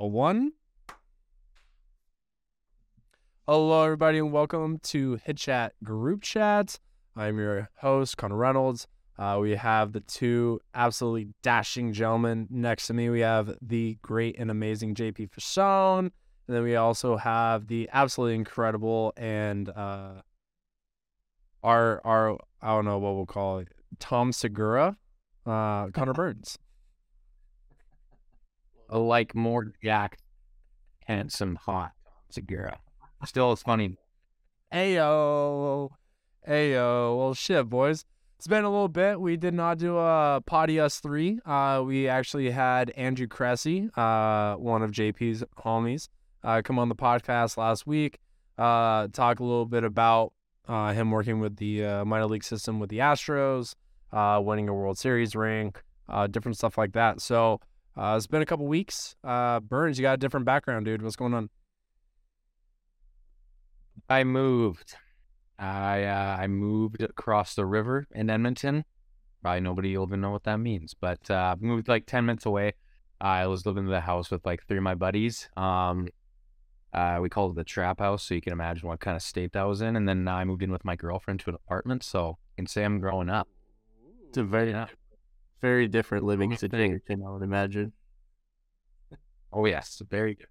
a one. Hello, everybody, and welcome to Hit Chat Group Chat. I'm your host, Connor Reynolds. Uh, we have the two absolutely dashing gentlemen next to me. We have the great and amazing JP Fasone, and then we also have the absolutely incredible and uh, our our I don't know what we'll call it, Tom Segura, uh, Connor Burns. Like more jacked, handsome, hot Segura. Still, it's funny. Ayo, ayo. Well, shit, boys. It's been a little bit. We did not do a potty us three. Uh, we actually had Andrew Cressy, uh, one of JP's homies, uh, come on the podcast last week. Uh, talk a little bit about uh, him working with the uh, minor league system with the Astros, winning a World Series ring, different stuff like that. So uh, it's been a couple weeks. Uh, Burns, you got a different background, dude. What's going on? I moved. I uh, I moved across the river in Edmonton. Probably nobody will even know what that means, but uh, moved like ten minutes away. I was living in the house with like three of my buddies. Um, uh, we called it the trap house, so you can imagine what kind of state that was in. And then I moved in with my girlfriend to an apartment, so you can say I'm growing up. It's a very, very different living situation, I would imagine. Oh yes, very good.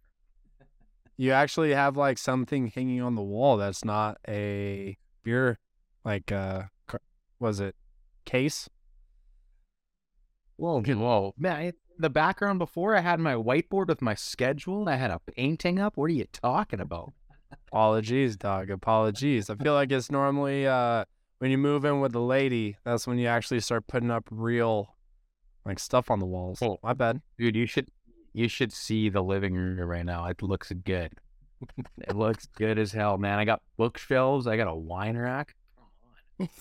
You actually have like something hanging on the wall that's not a beer, like uh, was it case? Whoa, whoa, man! I, the background before I had my whiteboard with my schedule. I had a painting up. What are you talking about? Apologies, dog. Apologies. I feel like it's normally uh when you move in with a lady, that's when you actually start putting up real like stuff on the walls. Oh. My bad. Dude, you should you should see the living room right now. It looks good. it looks good as hell, man. I got bookshelves. I got a wine rack.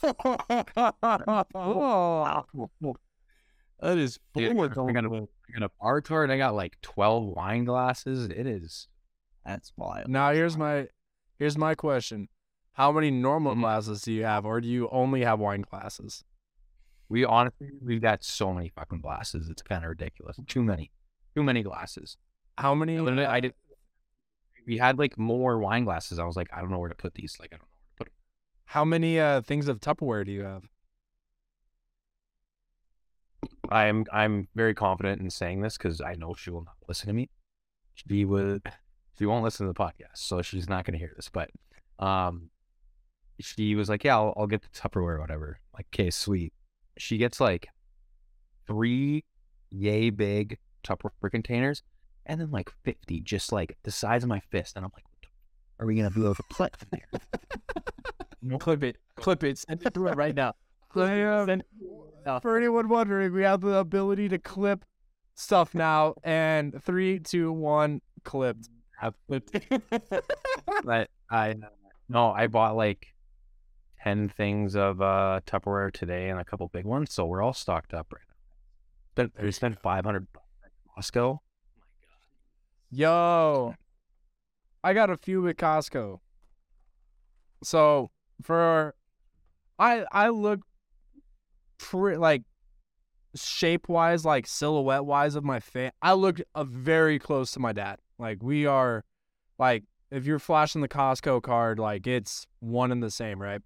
That is Dude, full of I got a, I got a bar cart. I got like twelve wine glasses. It is. That's wild. Now here's my here's my question. How many normal Mhm. glasses do you have, or do you only have wine glasses? We honestly we've got so many fucking glasses. It's kind of ridiculous. Too many, too many glasses. How many? Literally, I did. We had like more wine glasses. I was like, I don't know where to put these. Like, I don't know where to put them. How many uh things of Tupperware do you have? I'm I'm very confident in saying this because I know she will not listen to me. She would she won't listen to the podcast, so she's not gonna hear this. But um she was like, Yeah, I'll, I'll get the Tupperware or whatever. Like, okay, sweet. She gets like three yay big Tupperware containers and then like fifty, just like the size of my fist. And I'm like, what the f- are we gonna be able to put in there? Clip it. Clip it. Send it to it right now. Uh, Send- uh, For anyone wondering, we have the ability to clip stuff now. And three, two, one, clipped. I've clipped. But I no, I bought like ten things of uh Tupperware today and a couple big ones, so we're all stocked up right now. Spent we spent five hundred at Costco. Yo, I got a few at Costco. So for, I I look, pre- like, shape wise, like silhouette wise of my face, I look uh, very close to my dad. Like we are, like if you're flashing the Costco card, like it's one and the same, right?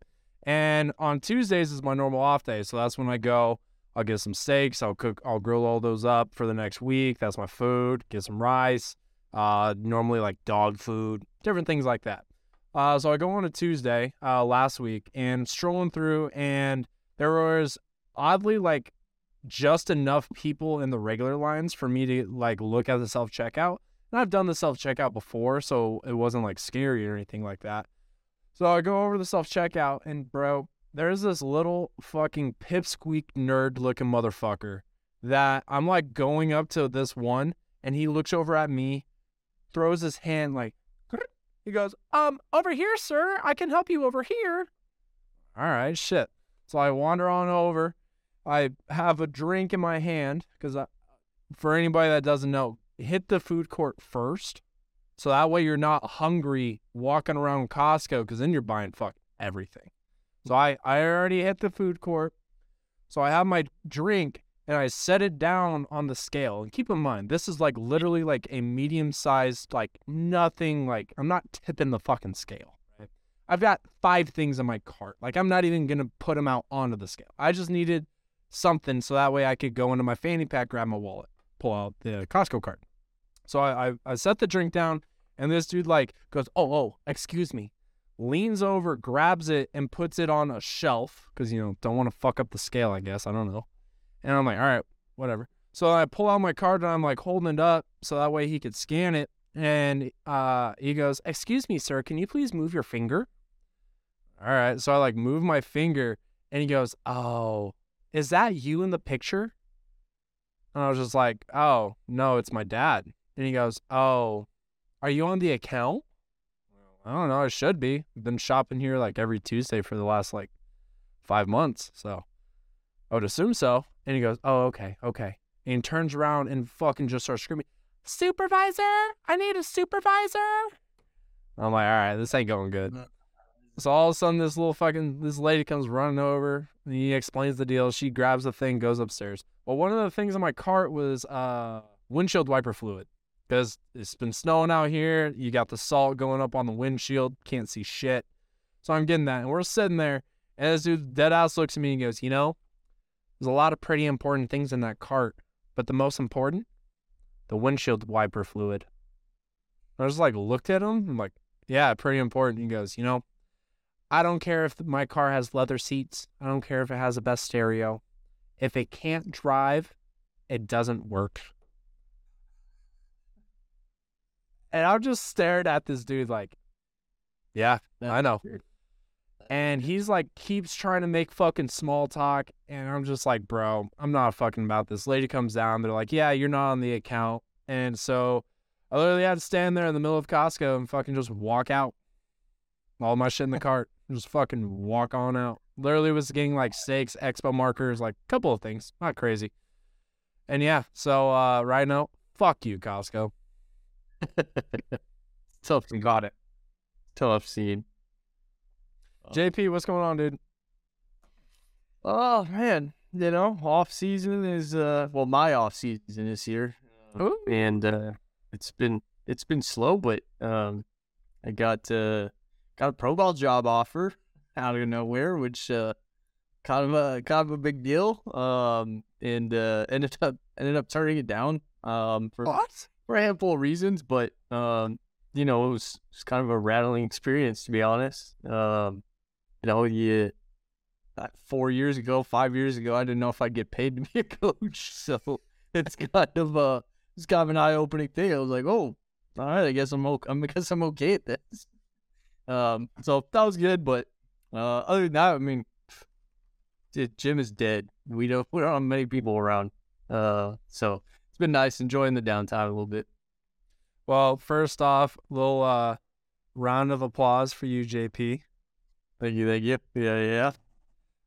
And on Tuesdays is my normal off day, so that's when I go. I'll get some steaks. I'll cook. I'll grill all those up for the next week. That's my food. Get some rice. Uh, normally like dog food, different things like that. Uh, so I go on a Tuesday uh, last week and strolling through, and there was oddly like just enough people in the regular lines for me to like look at the self checkout. And I've done the self checkout before, so it wasn't like scary or anything like that. So I go over the self checkout, and bro, there's this little fucking pipsqueak nerd looking motherfucker that I'm like going up to this one, and he looks over at me, throws his hand like, he goes, um, over here, sir. I can help you over here. All right, shit. So I wander on over. I have a drink in my hand because for anybody that doesn't know, hit the food court first. So that way you're not hungry walking around Costco because then you're buying fuck everything. So I, I already hit the food court. So I have my drink and I set it down on the scale. And keep in mind, this is like literally like a medium sized, like nothing, like I'm not tipping the fucking scale. I've got five things in my cart. Like I'm not even going to put them out onto the scale. I just needed something so that way I could go into my fanny pack, grab my wallet, pull out the Costco card. So I, I, I set the drink down, and this dude like goes, "Oh, oh, excuse me," leans over, grabs it, and puts it on a shelf because you know don't want to fuck up the scale. I guess I don't know. And I'm like, all right, whatever. So I pull out my card and I'm like holding it up so that way he could scan it. And uh, he goes, "Excuse me, sir, can you please move your finger?" All right. So I like move my finger, and he goes, "Oh, is that you in the picture?" And I was just like, "Oh, no, it's my dad." And he goes, "Oh, are you on the account?" I don't know. I should be. I've been shopping here like every Tuesday for the last like five months, so I would assume so. And he goes, "Oh, okay, okay." And turns around and fucking just starts screaming, "Supervisor! I need a supervisor!" I'm like, "All right, this ain't going good." So all of a sudden, this little fucking this lady comes running over. And he explains the deal. She grabs the thing, goes upstairs. Well, one of the things in my cart was uh, windshield wiper fluid because it's been snowing out here. You got the salt going up on the windshield, can't see shit. So I'm getting that, and we're sitting there, and this dude dead ass looks at me and goes, "You know, there's a lot of pretty important things in that cart, but the most important, the windshield wiper fluid." I just like looked at him. I'm like, "Yeah, pretty important." He goes, "You know." I don't care if my car has leather seats. I don't care if it has a best stereo. If it can't drive, it doesn't work. And I'm just stared at this dude like, yeah, I know. And he's like, keeps trying to make fucking small talk. And I'm just like, bro, I'm not fucking about this. Lady comes down. They're like, yeah, you're not on the account. And so I literally had to stand there in the middle of Costco and fucking just walk out. All my shit in the cart. Just fucking walk on out. Literally was getting like steaks, expo markers, like a couple of things. Not crazy. And yeah, so uh right now, fuck you, Costco. Tough, Got it. tough scene. JP, what's going on, dude? Oh man, you know, off season is uh, well, my off season is here, Ooh. and uh, it's been it's been slow, but um, I got uh, got a pro ball job offer out of nowhere, which uh, kind of a kind of a big deal. Um, and uh, ended up ended up turning it down. Um, for What? For a handful of reasons, but um, you know, it was, it was kind of a rattling experience to be honest. Um, you know, you uh, four years ago, five years ago, I didn't know if I'd get paid to be a coach, so it's kind of a it's kind of an eye opening thing. I was like, oh, all right, I guess I'm okay. I guess I'm okay at this. Um, so that was good, but uh, other than that, I mean, gym is dead. We don't we don't have many people around. Uh, so been nice enjoying the downtime a little bit. Well, first off, little uh round of applause for you, JP. Thank you, thank you. Yeah,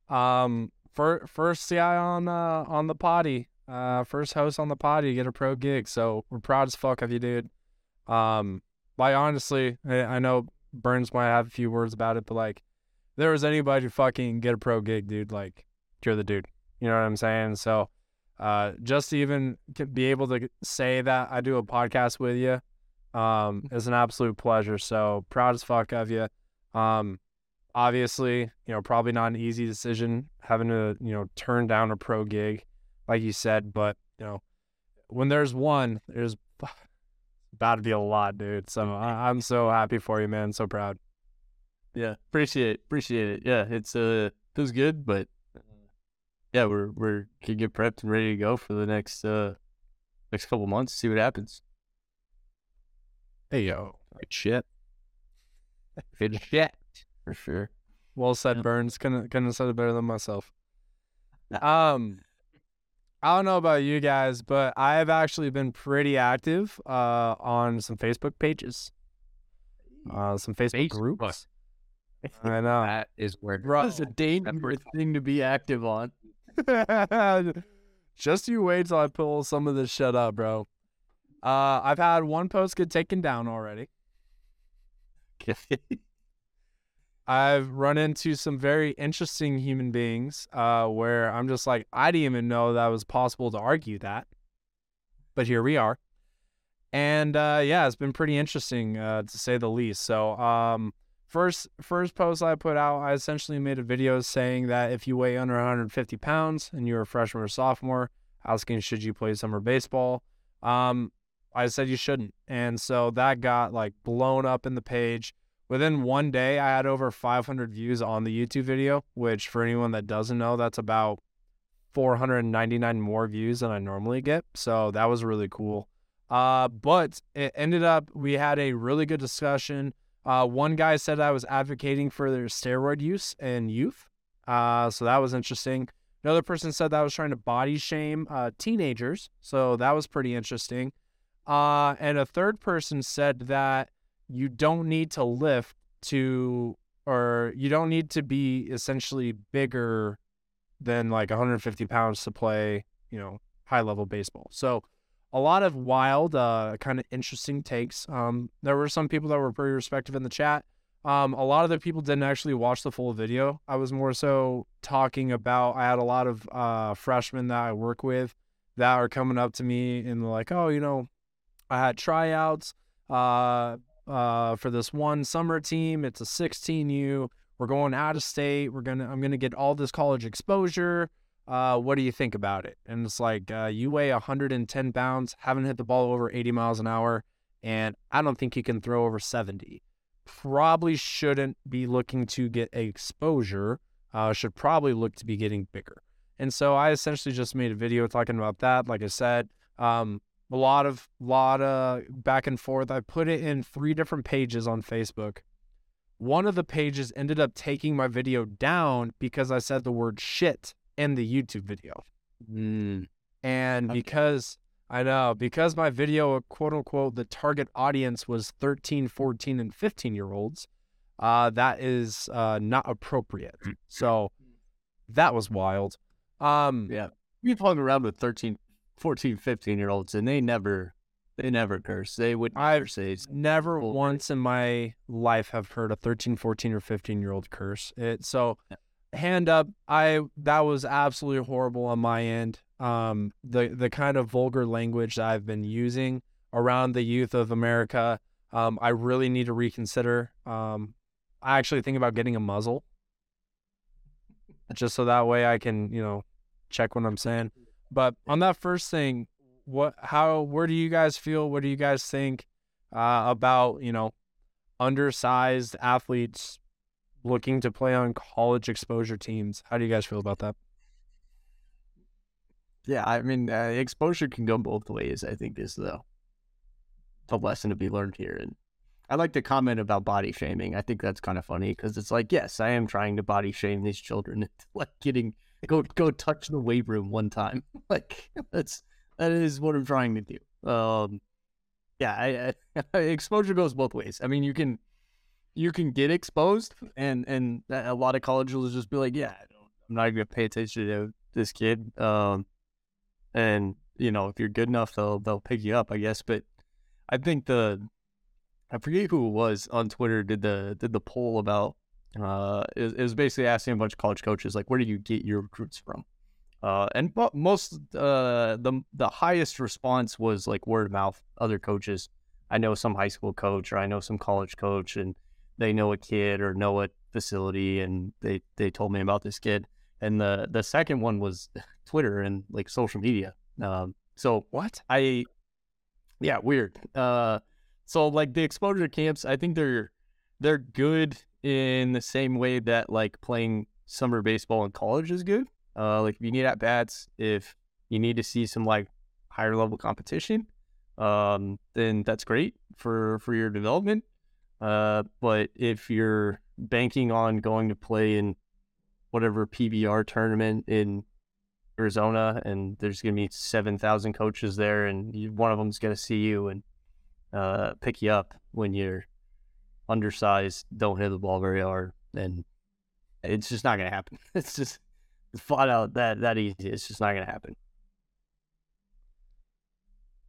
yeah. Um, fir- first guy on uh on the potty, uh, first host on the potty to get a pro gig. So we're proud as fuck of you, dude. Um, like honestly, I, I know Burns might have a few words about it, but like, there was anybody to fucking get a pro gig, dude, like you're the dude. You know what I'm saying? So, uh, just to even be able to say that I do a podcast with you, um, is an absolute pleasure. So proud as fuck of you. Um, obviously, you know, probably not an easy decision having to, you know, turn down a pro gig, like you said, but you know, when there's one, there's about to be a lot, dude. So I, I'm so happy for you, man. So proud. Yeah, appreciate it. Appreciate it. Yeah, it's uh feels good, but yeah, we're we're can get prepped and ready to go for the next uh next couple months. See what happens. Hey yo, Good shit. Good shit. For sure. well said, Yeah. Burns. Couldn't couldn't have said it better than myself. Um, I don't know about you guys, but I have actually been pretty active uh on some Facebook pages, uh, some Facebook Facebook. groups. I know. That is where Bro. That's a dangerous thing to be active on. Just you wait till I pull some of this shit up, bro. Uh, I've had one post get taken down already. I've run into some very interesting human beings uh, where I'm just like, I didn't even know that was possible to argue that. But here we are. And uh, yeah, it's been pretty interesting uh, to say the least. So, um, first first post I put out, I essentially made a video saying that if you weigh under 150 pounds and you're a freshman or sophomore, asking should you play summer baseball, um, I said you shouldn't. And so that got like blown up in the page. Within one day, I had over 500 views on the YouTube video, which for anyone that doesn't know, that's about 499 more views than I normally get. So that was really cool. Uh, but it ended up, we had a really good discussion. Uh, one guy said I was advocating for their steroid use in youth. Uh, so that was interesting. Another person said that I was trying to body shame uh, teenagers. So that was pretty interesting. Uh, and a third person said that you don't need to lift to, or you don't need to be essentially bigger than like 150 pounds to play, you know, high level baseball. So a lot of wild, uh, kind of interesting takes. Um, there were some people that were pretty respectful in the chat. Um, a lot of the people didn't actually watch the full video. I was more so talking about. I had a lot of uh, freshmen that I work with that are coming up to me and like, oh, you know, I had tryouts uh, uh, for this one summer team. It's a 16U. We're going out of state. We're gonna. I'm gonna get all this college exposure. Uh, what do you think about it? And it's like, uh, you weigh 110 pounds, haven't hit the ball over 80 miles an hour, and I don't think you can throw over 70. Probably shouldn't be looking to get exposure. Uh, should probably look to be getting bigger. And so I essentially just made a video talking about that. Like I said, um, a lot of lot of back and forth. I put it in three different pages on Facebook. One of the pages ended up taking my video down because I said the word shit in the YouTube video. Mm. And Okay. because I know, because my video, quote unquote, the target audience was 13, 14, and 15 year olds, uh, that is uh, not appropriate. So that was wild. Um, Yeah. We've hung around with 13, 14, 15 year olds, and they never, they never curse. They would I've never say, never once in my life have heard a 13 14 or 15 year old curse it so Yeah. Hand up i that was absolutely horrible on my end. Um the the kind of vulgar language that i've been using around the youth of america um i really need to reconsider. Um i actually think about getting a muzzle. Just so that way i can you know check what i'm saying. But on that first thing what how where do you guys feel what do you guys think uh, about you know undersized athletes looking to play on college exposure teams. How do you guys feel about that? Yeah, I mean, uh, exposure can go both ways. I think is the the lesson to be learned here. And I like to comment about body shaming. I think that's kind of funny because it's like, yes, I am trying to body shame these children, into, like getting go go touch the weight room one time. like that's that is what I'm trying to do. Um, yeah, I, I, exposure goes both ways. I mean, you can you can get exposed, and and a lot of colleges will just be like, yeah, I don't, I'm not gonna pay attention to this kid. Um, and you know, if you're good enough, they'll they'll pick you up, I guess. But I think the I forget who it was on Twitter did the did the poll about uh it, it was basically asking a bunch of college coaches like where do you get your recruits from uh and mo- most uh the the highest response was like word of mouth other coaches I know some high school coach or I know some college coach and they know a kid or know a facility and they they told me about this kid and the the second one was Twitter and like social media um so What? I yeah, weird. Uh so like the exposure camps, I think they're they're good in the same way that like playing summer baseball in college is good. Uh like if you need at bats, if you need to see some like higher level competition, um, then that's great for for your development. Uh but if you're banking on going to play in whatever PBR tournament in Arizona, and there's going to be seven thousand coaches there, and you, one of them's going to see you and uh, pick you up when you're undersized, don't hit the ball very hard, and it's just not going to happen. It's just flat out that that easy. It's just not going to happen.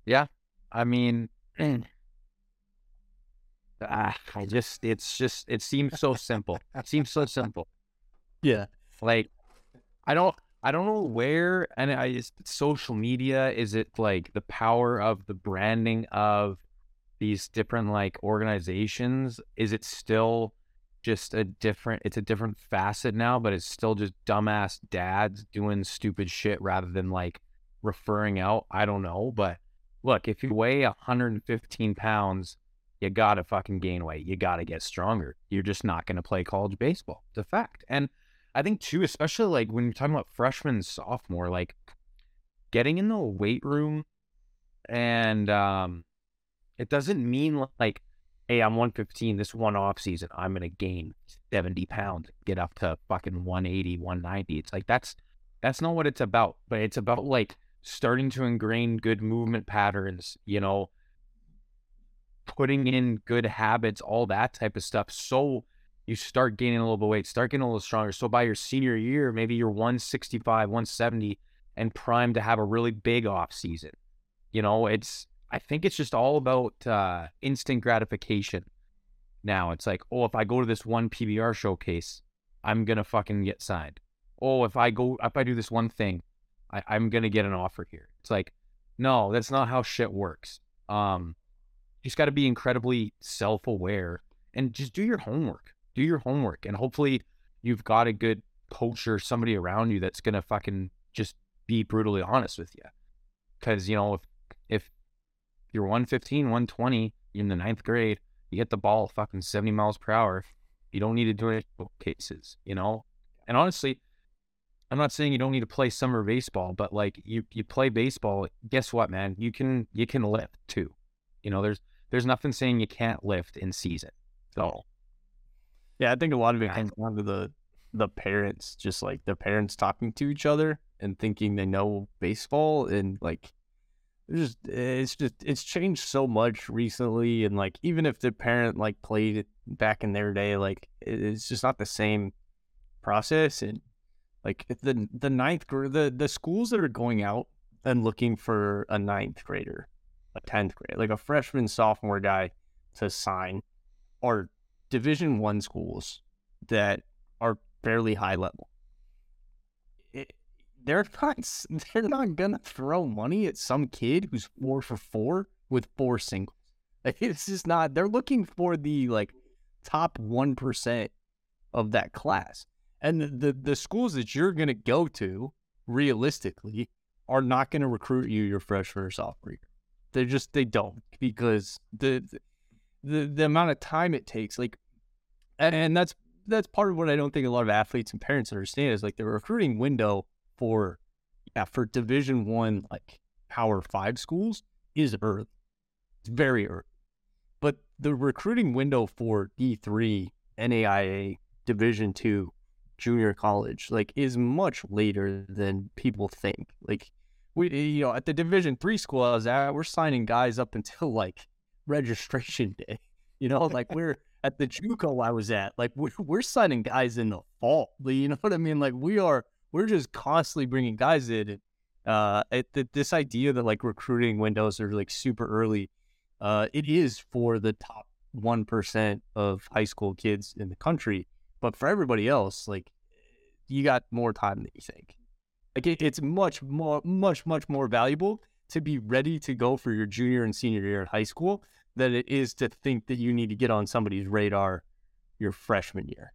Yeah, I mean, ah, I just it's just it seems so simple. It seems so simple. Yeah. Like I don't I don't know where and I is social media is it like the power of the branding of these different like organizations is it still just a different it's a different facet now but it's still just dumbass dads doing stupid shit rather than like referring out I don't know but look if you weigh 115 pounds you gotta fucking gain weight you gotta get stronger you're just not gonna play college baseball it's a fact and I think too, especially like when you're talking about freshman, sophomore, like getting in the weight room and um it doesn't mean like, hey, I'm 115 this one off season, I'm gonna gain 70 pounds, get up to fucking 180, 190. It's like that's that's not what it's about. But it's about like starting to ingrain good movement patterns, you know, putting in good habits, all that type of stuff. So you start gaining a little bit of weight, start getting a little stronger. So by your senior year, maybe you're 165, 170 and primed to have a really big off season. You know, it's I think it's just all about uh, instant gratification. Now it's like, oh, if I go to this one PBR showcase, I'm gonna fucking get signed. Oh, if I go, if I do this one thing, I, I'm gonna get an offer here. It's like, no, that's not how shit works. Um, just got to be incredibly self-aware and just do your homework do your homework and hopefully you've got a good coach or somebody around you that's gonna fucking just be brutally honest with you. Because you know if if you're 115, 120 you're in the ninth grade, you hit the ball fucking 70 miles per hour. You don't need to do it cases, you know. And honestly, I'm not saying you don't need to play summer baseball, but like you you play baseball, guess what, man? You can you can lift too. You know, there's there's nothing saying you can't lift in season. So yeah, I think a lot of it comes down to the the parents, just like the parents talking to each other and thinking they know baseball, and like it's just it's just it's changed so much recently, and like even if the parent like played it back in their day, like it's just not the same process, and like the the ninth grade, the the schools that are going out and looking for a ninth grader, a tenth grade, like a freshman sophomore guy to sign, are Division One schools that are fairly high level. They're not they're not gonna throw money at some kid who's four for four with four singles. Like, it's just not. They're looking for the like top one percent of that class, and the, the the schools that you're gonna go to realistically are not gonna recruit you your freshman or sophomore year. They just they don't because the the the amount of time it takes, like, and that's that's part of what I don't think a lot of athletes and parents understand is like the recruiting window for yeah for Division One like Power Five schools is early. It's very early, but the recruiting window for D three NAIA Division Two junior college like is much later than people think. Like we you know at the Division Three school I was at, we're signing guys up until like registration day. You know, like we're at the JUCO I was at, like we're, we're signing guys in the fall. You know what I mean? Like we are, we're just constantly bringing guys in. Uh, it, this idea that like recruiting windows are like super early, uh, it is for the top one percent of high school kids in the country, but for everybody else, like you got more time than you think. Like it, it's much more, much, much more valuable to be ready to go for your junior and senior year in high school than it is to think that you need to get on somebody's radar your freshman year.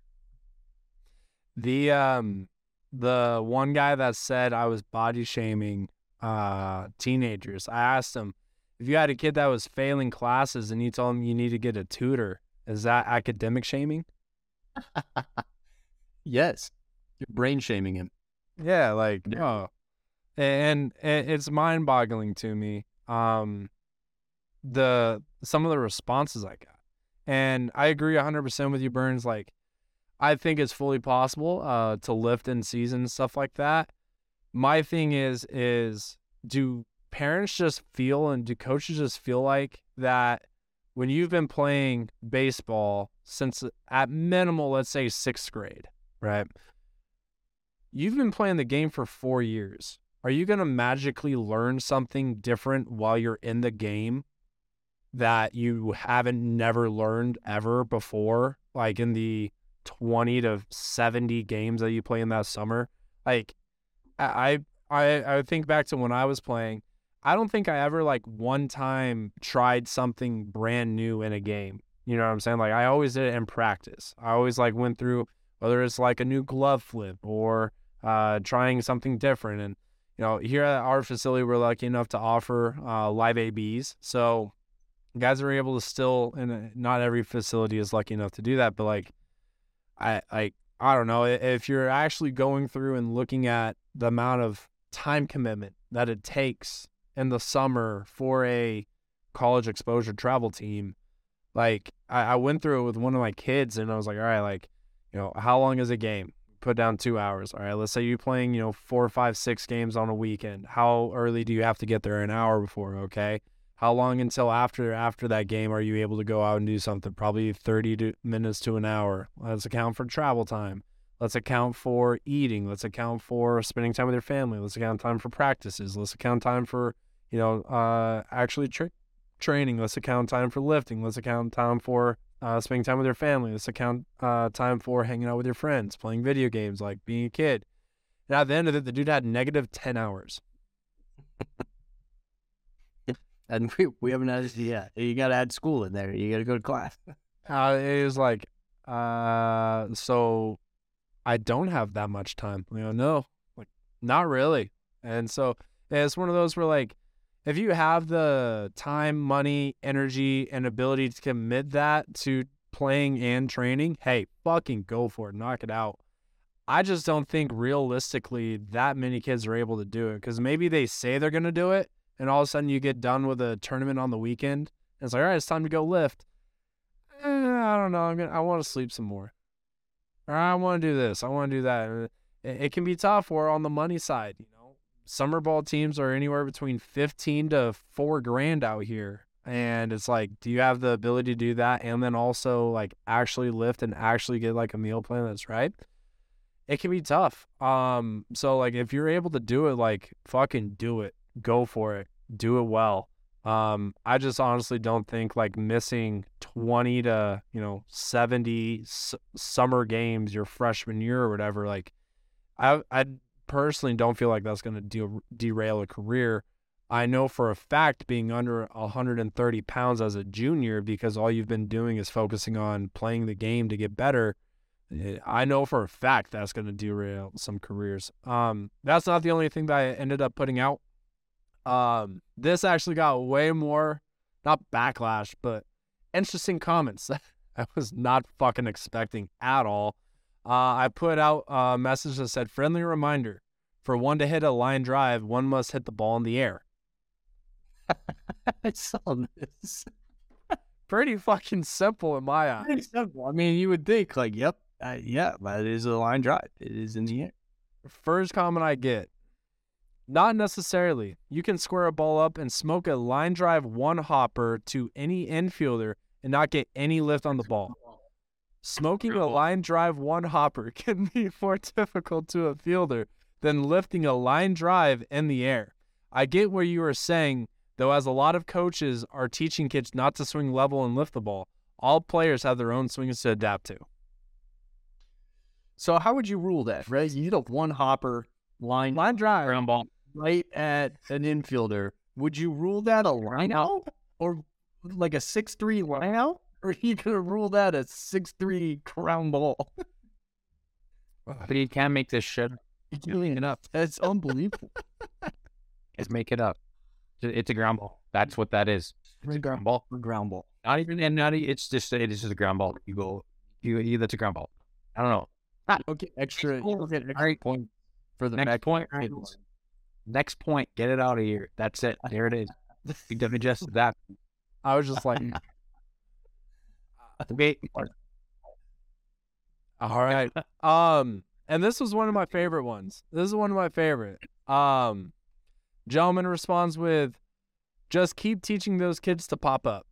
The um the one guy that said I was body shaming uh teenagers, I asked him if you had a kid that was failing classes and you told him you need to get a tutor, is that academic shaming? yes. You're brain shaming him. Yeah, like yeah. oh. And, and it's mind boggling to me. Um the some of the responses I got. And I agree 100% with you, Burns. Like, I think it's fully possible uh, to lift in season stuff like that. My thing is, is do parents just feel and do coaches just feel like that when you've been playing baseball since at minimal, let's say sixth grade, right? You've been playing the game for four years. Are you going to magically learn something different while you're in the game that you haven't never learned ever before, like in the 20 to 70 games that you play in that summer. Like I I I think back to when I was playing, I don't think I ever like one time tried something brand new in a game. You know what I'm saying? Like I always did it in practice. I always like went through whether it's like a new glove flip or uh, trying something different. And you know, here at our facility, we're lucky enough to offer uh, live ABs. So guys are able to still, and not every facility is lucky enough to do that, but like, I like I don't know if you're actually going through and looking at the amount of time commitment that it takes in the summer for a college exposure travel team. Like I, I went through it with one of my kids, and I was like, all right, like you know, how long is a game? Put down two hours. All right, let's say you're playing, you know, four, five, six games on a weekend. How early do you have to get there? An hour before, okay? How long until after after that game are you able to go out and do something? Probably 30 to, minutes to an hour. Let's account for travel time. Let's account for eating. Let's account for spending time with your family. Let's account time for practices. Let's account time for you know uh, actually tra- training. Let's account time for lifting. Let's account time for uh, spending time with your family. Let's account uh, time for hanging out with your friends, playing video games, like being a kid. And at the end of it, the dude had negative 10 hours. and we, we haven't had yeah. You got to add school in there. You got to go to class. Uh, it was like, uh, so I don't have that much time. You know, no, like not really. And so it's one of those where like if you have the time, money, energy, and ability to commit that to playing and training, hey, fucking go for it, knock it out. I just don't think realistically that many kids are able to do it because maybe they say they're going to do it, and all of a sudden you get done with a tournament on the weekend. And it's like, all right, it's time to go lift. Eh, I don't know. I'm gonna. I want to sleep some more. Or I want to do this. I want to do that. It, it can be tough or on the money side. You know, summer ball teams are anywhere between 15 to 4 grand out here. And it's like do you have the ability to do that? And then also like actually lift and actually get like a meal plan that's right it can be tough. Um so like if you're able to do it like fucking do it. Go for it. Do it well. Um i just honestly don't think like missing 20 to you know 70 s- summer games your freshman year or whatever like i i personally don't feel like that's going to de- derail a career. I know for a fact being under 130 pounds as a junior because all you've been doing is focusing on playing the game to get better. Eh, I know for a fact that's going to derail some careers. Um, that's not the only thing that I ended up putting out. Um, this actually got way more, not backlash, but interesting comments I was not fucking expecting at all. Uh, I put out a message that said, friendly reminder for one to hit a line drive, one must hit the ball in the air. I saw this. Pretty fucking simple in my eyes. Pretty simple. I mean, you would think, like, yep, uh, yeah, that is a line drive. It is in the air. First comment I get, not necessarily. You can square a ball up and smoke a line drive one hopper to any infielder and not get any lift on the ball. Smoking a line drive one hopper can be more difficult to a fielder than lifting a line drive in the air. I get where you are saying, though, as a lot of coaches are teaching kids not to swing level and lift the ball, all players have their own swings to adapt to. So, how would you rule that, right? You hit a one hopper line, Line drive. Ground ball. right at an infielder. Would you rule that a line out or like a 6 3 line out? Or are you going to rule that a 6 3 ground ball? But you can't make this shit. You're doing it up. That's unbelievable. Just make it up. It's a ground ball. That's what that is. It's a ground ball. ground ball. Not even and not. It's just it is just a ground ball. You go. You, you that's a ground ball. I don't know. Ah, okay, extra, All okay, extra right. point for the Next point. Next point. Get it out of here. That's it. There it is. You digest that. I was just like, All right. Um, and this was one of my favorite ones. This is one of my favorite. Um, gentleman responds with, "Just keep teaching those kids to pop up."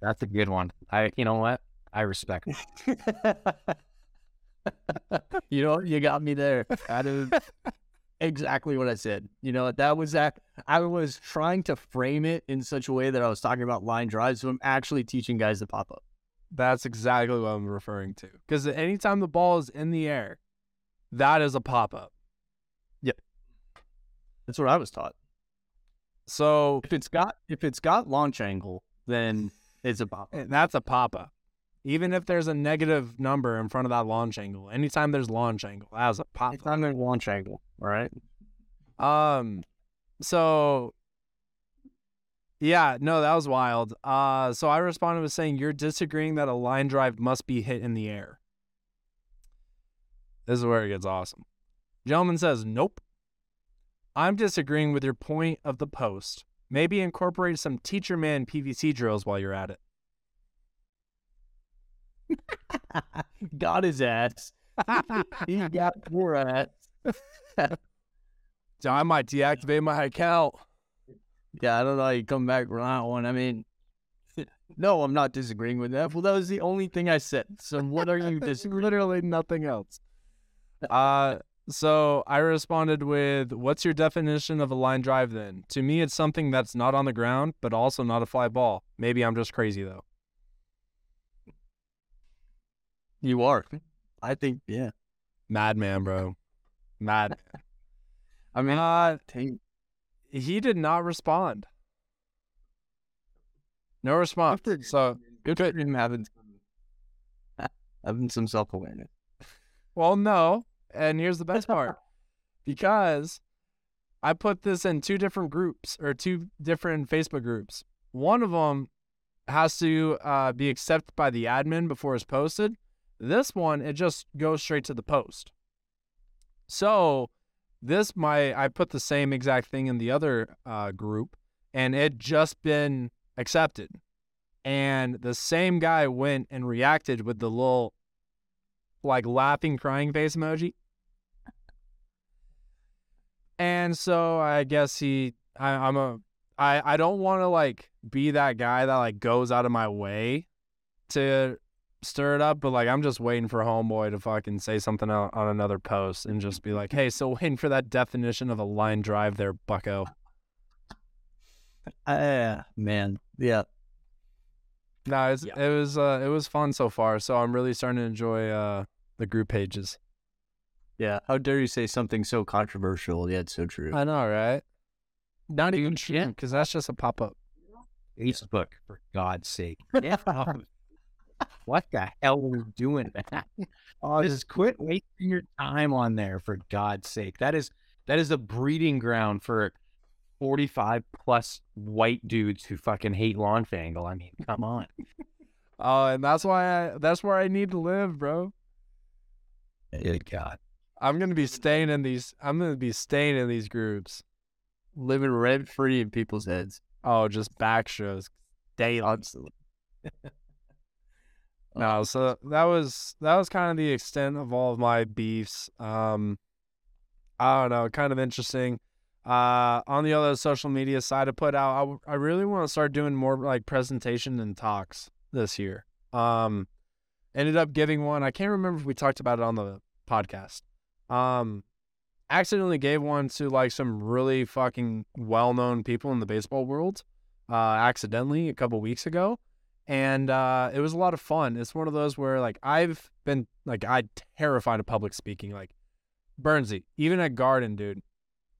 That's a good one. I. You know what? I respect. you know, you got me there. Out of exactly what I said. You know, that was that. I was trying to frame it in such a way that I was talking about line drives, so I'm actually teaching guys to pop up. That's exactly what I'm referring to. Because anytime the ball is in the air, that is a pop up. Yeah. That's what I was taught. So If it's got if it's got launch angle, then it's a pop. and that's a pop up. Even if there's a negative number in front of that launch angle, anytime there's launch angle, that's a pop It's not a launch angle, all right? Um, so yeah, no, that was wild. Uh, so I responded with saying you're disagreeing that a line drive must be hit in the air. This is where it gets awesome. Gentleman says, nope. I'm disagreeing with your point of the post. Maybe incorporate some teacher man PVC drills while you're at it. got his ass. he got poor ass. So I might deactivate my account. Yeah, I don't know how you come back from that one. I mean, no, I'm not disagreeing with that. Well, that was the only thing I said. So what are you disagreeing? literally nothing else. Uh, so I responded with, "What's your definition of a line drive then? To me, it's something that's not on the ground, but also not a fly ball. Maybe I'm just crazy though." You are. I think, yeah. Madman, bro. Mad. I mean, Uh, think he did not respond. No response. Good So, good for him having some, having some self awareness. well, no. And here's the best part. because I put this in two different groups or two different Facebook groups. One of them has to uh, be accepted by the admin before it's posted. This one, it just goes straight to the post. So this my I put the same exact thing in the other uh, group, and it just been accepted. And the same guy went and reacted with the little like laughing crying face emoji. And so I guess he I, I'm a I, I don't want to like be that guy that like goes out of my way to stir it up, but like I'm just waiting for homeboy to fucking say something on, on another post and just be like, hey, so waiting for that definition of a line drive there, bucko. Uh, man. Yeah. No, it's, Yeah. it was uh it was fun so far, so I'm really starting to enjoy uh the group pages. Yeah. How dare you say something so controversial yet so true? I know, right? Not even yeah. because that's just a pop up. Facebook, for God's sake. yeah. What the hell are you doing, man? Oh, just quit wasting your time on there, for God's sake. That is that is a breeding ground for forty-five plus white dudes who fucking hate launch angle. I mean, come on. Oh, and that's why I that's where I need to live, bro. Good God. I'm gonna be staying in these. I'm gonna be staying in these groups. Living rent free in people's heads. Oh, just back shows daily. Constantly. No, so that was that was kind of the extent of all of my beefs. Um, I don't know, kind of interesting. Uh, on the other social media side, I put out. I, really want to start doing more like presentation and talks this year. Um, ended up giving one. I can't remember if we talked about it on the podcast. Um, accidentally gave one to like some really fucking well-known people in the baseball world. Uh, accidentally a couple weeks ago and uh, it was a lot of fun. It's one of those where like I've been like I terrified of public speaking. Like Bernsey, even at Garden, dude.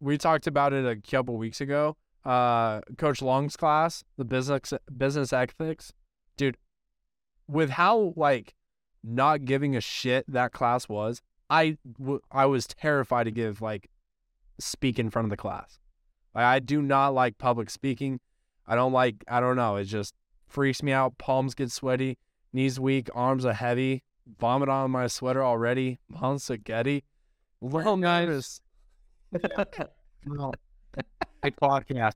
We talked about it a couple weeks ago. Uh, Coach Long's class, the business business ethics, dude. With how like not giving a shit that class was, I w- I was terrified to give like speak in front of the class. Like, I do not like public speaking. I don't like. I don't know. It's just freaks me out. Palms get sweaty, knees weak, arms are heavy, vomit on my sweater already. Mom spaghetti. Little nervous. I podcast.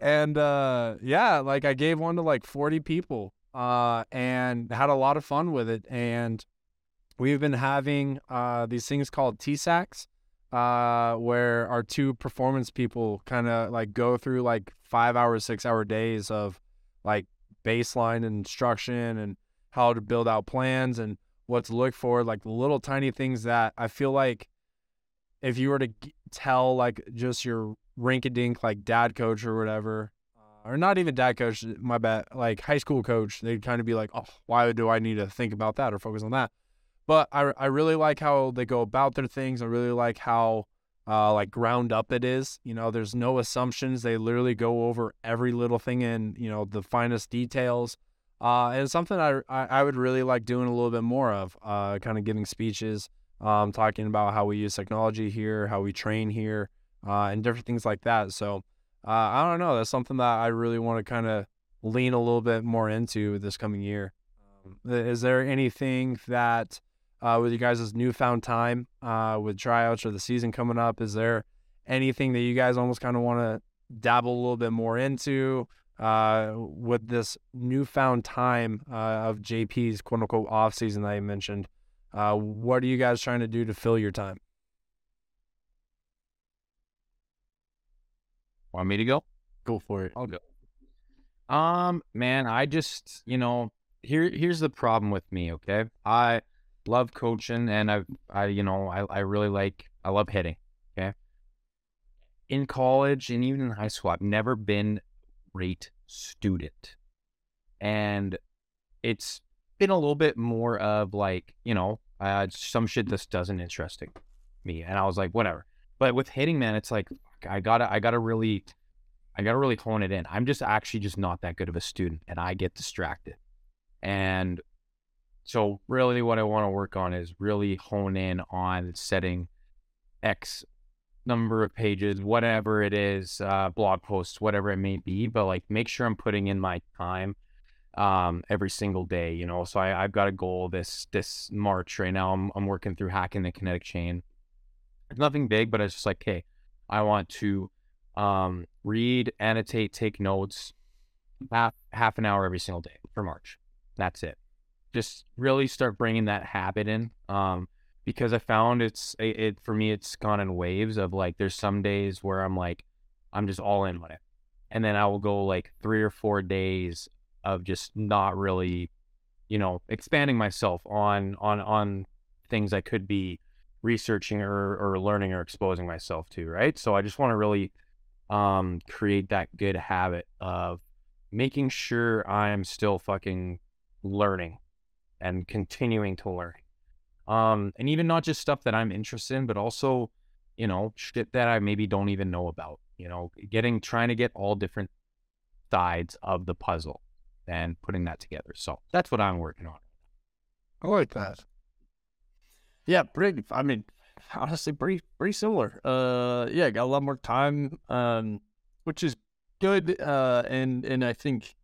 And uh yeah, like I gave one to like 40 people uh and had a lot of fun with it and we've been having uh these things called T-Sacks uh where our two performance people kind of like go through like 5 hour 6 hour days of like baseline instruction and how to build out plans and what to look for like little tiny things that I feel like if you were to tell like just your rink-a-dink like dad coach or whatever, uh, or not even dad coach, my bad, like high school coach, they'd kind of be like, oh, why do I need to think about that or focus on that? But I I really like how they go about their things. I really like how uh, like ground up it is. You know, there's no assumptions. They literally go over every little thing in you know the finest details. Uh, and it's something I, I would really like doing a little bit more of. Uh, kind of giving speeches, um, talking about how we use technology here, how we train here, uh, and different things like that. So uh, I don't know. That's something that I really want to kind of lean a little bit more into this coming year. Um, is there anything that uh, with you guys' newfound time uh, with tryouts or the season coming up? Is there anything that you guys almost kind of want to dabble a little bit more into uh, with this newfound time uh, of JP's quote unquote off season that you mentioned? Uh, what are you guys trying to do to fill your time? Want me to go? Go for it. I'll go. Um, man, I just, you know, here here's the problem with me, okay? I love coaching and I I you know, I I really like I love hitting, okay? In college and even in high school, I've never been great student. And it's been a little bit more of like, you know, uh, some shit just doesn't interest me. And I was like, whatever. But with hitting, man, it's like I gotta I gotta really I gotta really hone it in. I'm just actually just not that good of a student and I get distracted. And so really what I want to work on is really hone in on setting X number of pages, whatever it is, uh, blog posts, whatever it may be, but like make sure I'm putting in my time um, every single day, you know. So I, I've got a goal this this March right now. I'm I'm working through hacking the kinetic chain. It's nothing big, but it's just like, hey, I want to um, read, annotate, take notes, half half an hour every single day for March. That's it. Just really start bringing that habit in. Um, because I found it's it, it for me it's gone in waves of like there's some days where I'm like I'm just all in on it, and then I will go like three or four days of just not really, you know, expanding myself on on on things I could be researching or, or learning or exposing myself to, right? So I just want to really um, create that good habit of making sure I'm still fucking learning and continuing to learn. Um, and even not just stuff that I'm interested in, but also, you know, shit that I maybe don't even know about. You know, getting trying to get all different sides of the puzzle and putting that together. So that's what I'm working on. I like that. Yeah, pretty. I mean, honestly, pretty pretty similar. Uh, yeah, got a lot more time, um, which is good. Uh, and and I think,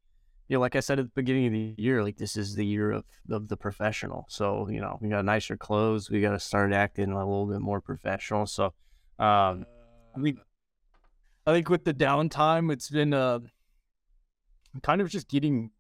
you know, like I said at the beginning of the year, like this is the year of of the professional. So you know, we got nicer clothes. We got to start acting a little bit more professional. So, um, I mean, I think with the downtime, it's been uh, kind of just getting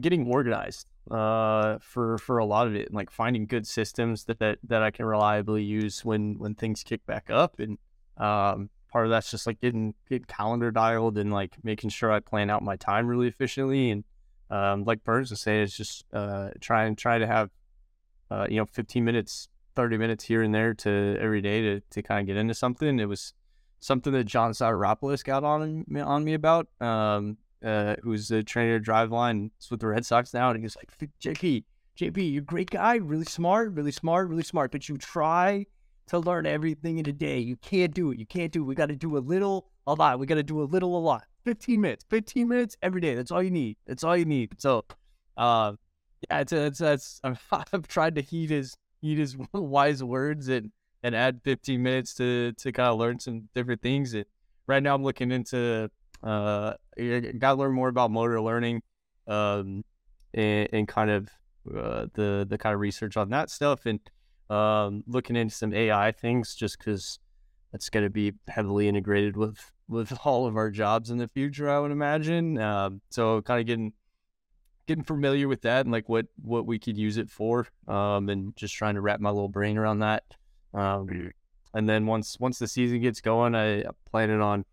getting organized uh for for a lot of it and like finding good systems that that, that i can reliably use when when things kick back up and um part of that's just like getting getting calendar dialed and like making sure i plan out my time really efficiently and um like burns was saying it's just uh try and try to have uh you know 15 minutes 30 minutes here and there to every day to to kind of get into something it was something that john Sideropoulos got on on me about um uh, who's the trainer of Driveline, is with the Red Sox now, and he was like, JP, JP, you're a great guy, really smart, really smart, really smart, but you try to learn everything in a day. You can't do it. You can't do it. We got to do a little, a lot. We got to do a little, a lot. 15 minutes, 15 minutes every day. That's all you need. That's all you need. So, uh, yeah, it's, it's, it's, I've, I've tried to heed his, heed his wise words and, and add 15 minutes to, to kind of learn some different things. And right now I'm looking into uh, got to learn more about motor learning, um, and, and kind of uh, the the kind of research on that stuff, and um, looking into some AI things, just because that's going to be heavily integrated with with all of our jobs in the future, I would imagine. Um, so kind of getting getting familiar with that and like what what we could use it for, um, and just trying to wrap my little brain around that. Um, and then once once the season gets going, I, I'm planning on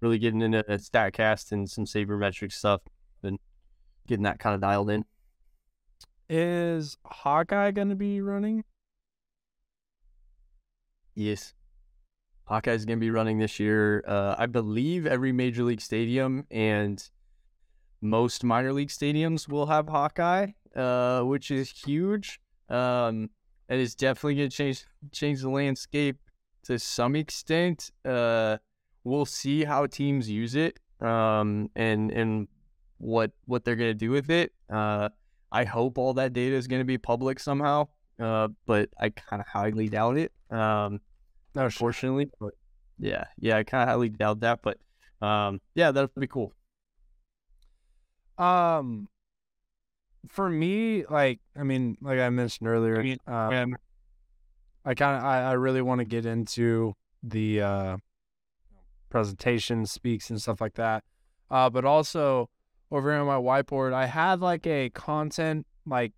really getting into Statcast and some sabermetric stuff and getting that kind of dialed in. Is Hawkeye going to be running? Yes. Hawkeye's going to be running this year. Uh, I believe every major league stadium and most minor league stadiums will have Hawkeye, uh, which is huge. Um, and it's definitely going to change change the landscape to some extent. Uh, we'll see how teams use it um, and and what what they're going to do with it. Uh, I hope all that data is going to be public somehow, uh, but I kind of highly doubt it. Um, No, unfortunately, but yeah, yeah, I kind of highly doubt that. But um, yeah, that'd be cool. Um, for me, like I mean, like I mentioned earlier, mean, um, I kind of I, I really want to get into the uh, presentation speaks and stuff like that. Uh, but also over here on my whiteboard, I had like a content like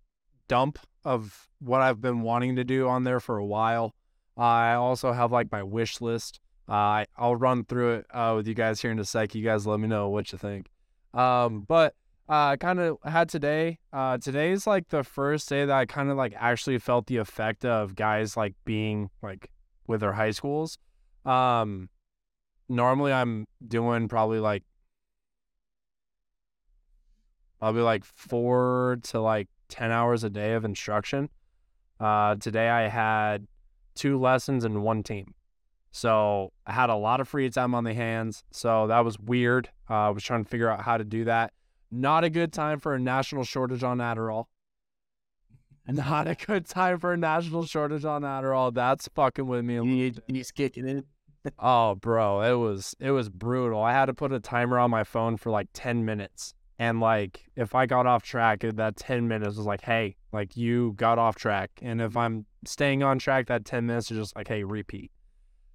dump of what I've been wanting to do on there for a while. I also have like my wish list. Uh, I'll run through it uh, with you guys here in a sec. You guys let me know what you think. Um, but uh, I kind of had today. Uh, is like the first day that I kind of like actually felt the effect of guys like being like with their high schools. Um, normally I'm doing probably like probably like four to like ten hours a day of instruction. Uh, today I had two lessons and one team. So I had a lot of free time on the hands. So that was weird. Uh, I was trying to figure out how to do that. Not a good time for a national shortage on Adderall. Not a good time for a national shortage on Adderall. That's fucking with me. a little bit. He's kicking in. Oh, bro, it was it was brutal. I had to put a timer on my phone for like 10 minutes. And like if I got off track, that 10 minutes was like, "Hey, like you got off track." And if I'm staying on track, that 10 minutes is just like, "Hey, repeat."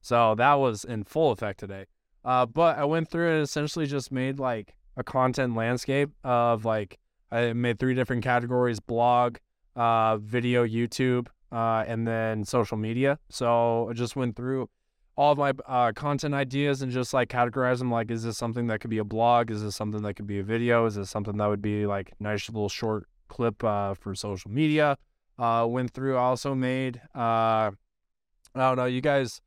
So that was in full effect today. Uh, but I went through and essentially just made like a content landscape of like I made three different categories: blog, uh, video, YouTube, uh, and then social media. So I just went through all of my uh, content ideas and just like categorize them like, is this something that could be a blog? Is this something that could be a video? Is this something that would be like nice little short clip uh, for social media? Uh, went through, also made, uh, I don't know, you guys,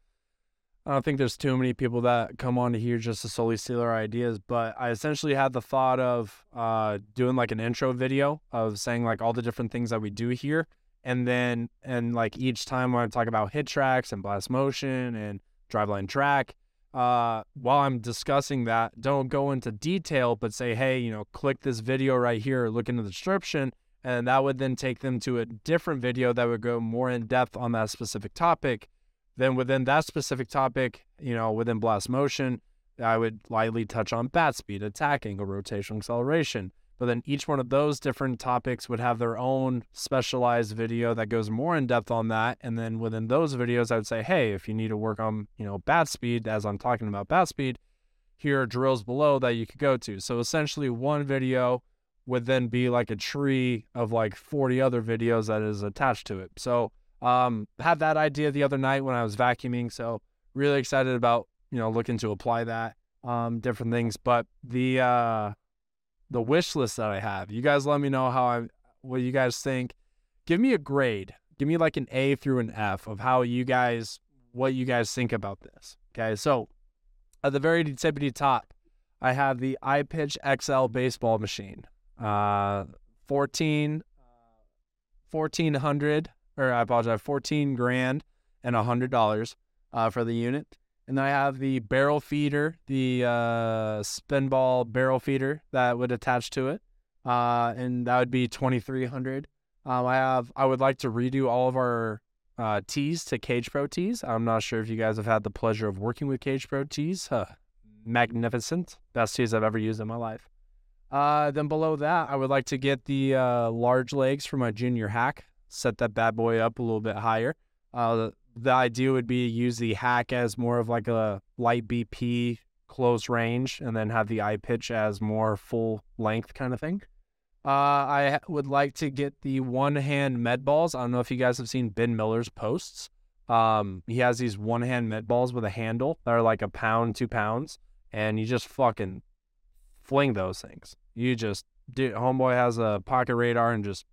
I don't think there's too many people that come on to here just to solely steal our ideas, but I essentially had the thought of uh, doing like an intro video of saying like all the different things that we do here. And then, and like each time when I talk about HitTrax and blast motion and driveline track, uh, while I'm discussing that, don't go into detail, but say, hey, you know, click this video right here, look in the description, and that would then take them to a different video that would go more in depth on that specific topic. Then within that specific topic, you know, within blast motion, I would lightly touch on bat speed, attacking, or rotational acceleration. But then each one of those different topics would have their own specialized video that goes more in depth on that. And then within those videos, I would say, hey, if you need to work on, you know, bat speed, as I'm talking about bat speed, here are drills below that you could go to. So essentially, one video would then be like a tree of like 40 other videos that is attached to it. So um, had that idea the other night when I was vacuuming. So really excited about you know looking to apply that um, different things. But the uh, the wish list that I have, you guys let me know how I what you guys think. Give me a grade. Give me like an A through an F of how you guys what you guys think about this. Okay, so at the very tippity top, I have the iPitch XL baseball machine. Uh, 14, 1400 or I apologize, 14 grand and a hundred dollars uh, for the unit. And I have the barrel feeder, the uh, Spinball barrel feeder that would attach to it, uh, and that would be 2300. Um, I have. I would like to redo all of our uh, tees to Cage Pro tees. I'm not sure if you guys have had the pleasure of working with Cage Pro tees. Uh, magnificent, best tees I've ever used in my life. Uh, then below that, I would like to get the uh, large legs for my junior hack set that bad boy up a little bit higher. Uh, the, idea would be to use the hack as more of like a light BP close range and then have the iPitch as more full length kind of thing. Uh, I would like to get the one hand med balls. I don't know if you guys have seen Ben Miller's posts. Um, he has these one hand med balls with a handle that are like a pound, two pounds, and you just fucking fling those things. You just, dude, homeboy has a pocket radar and just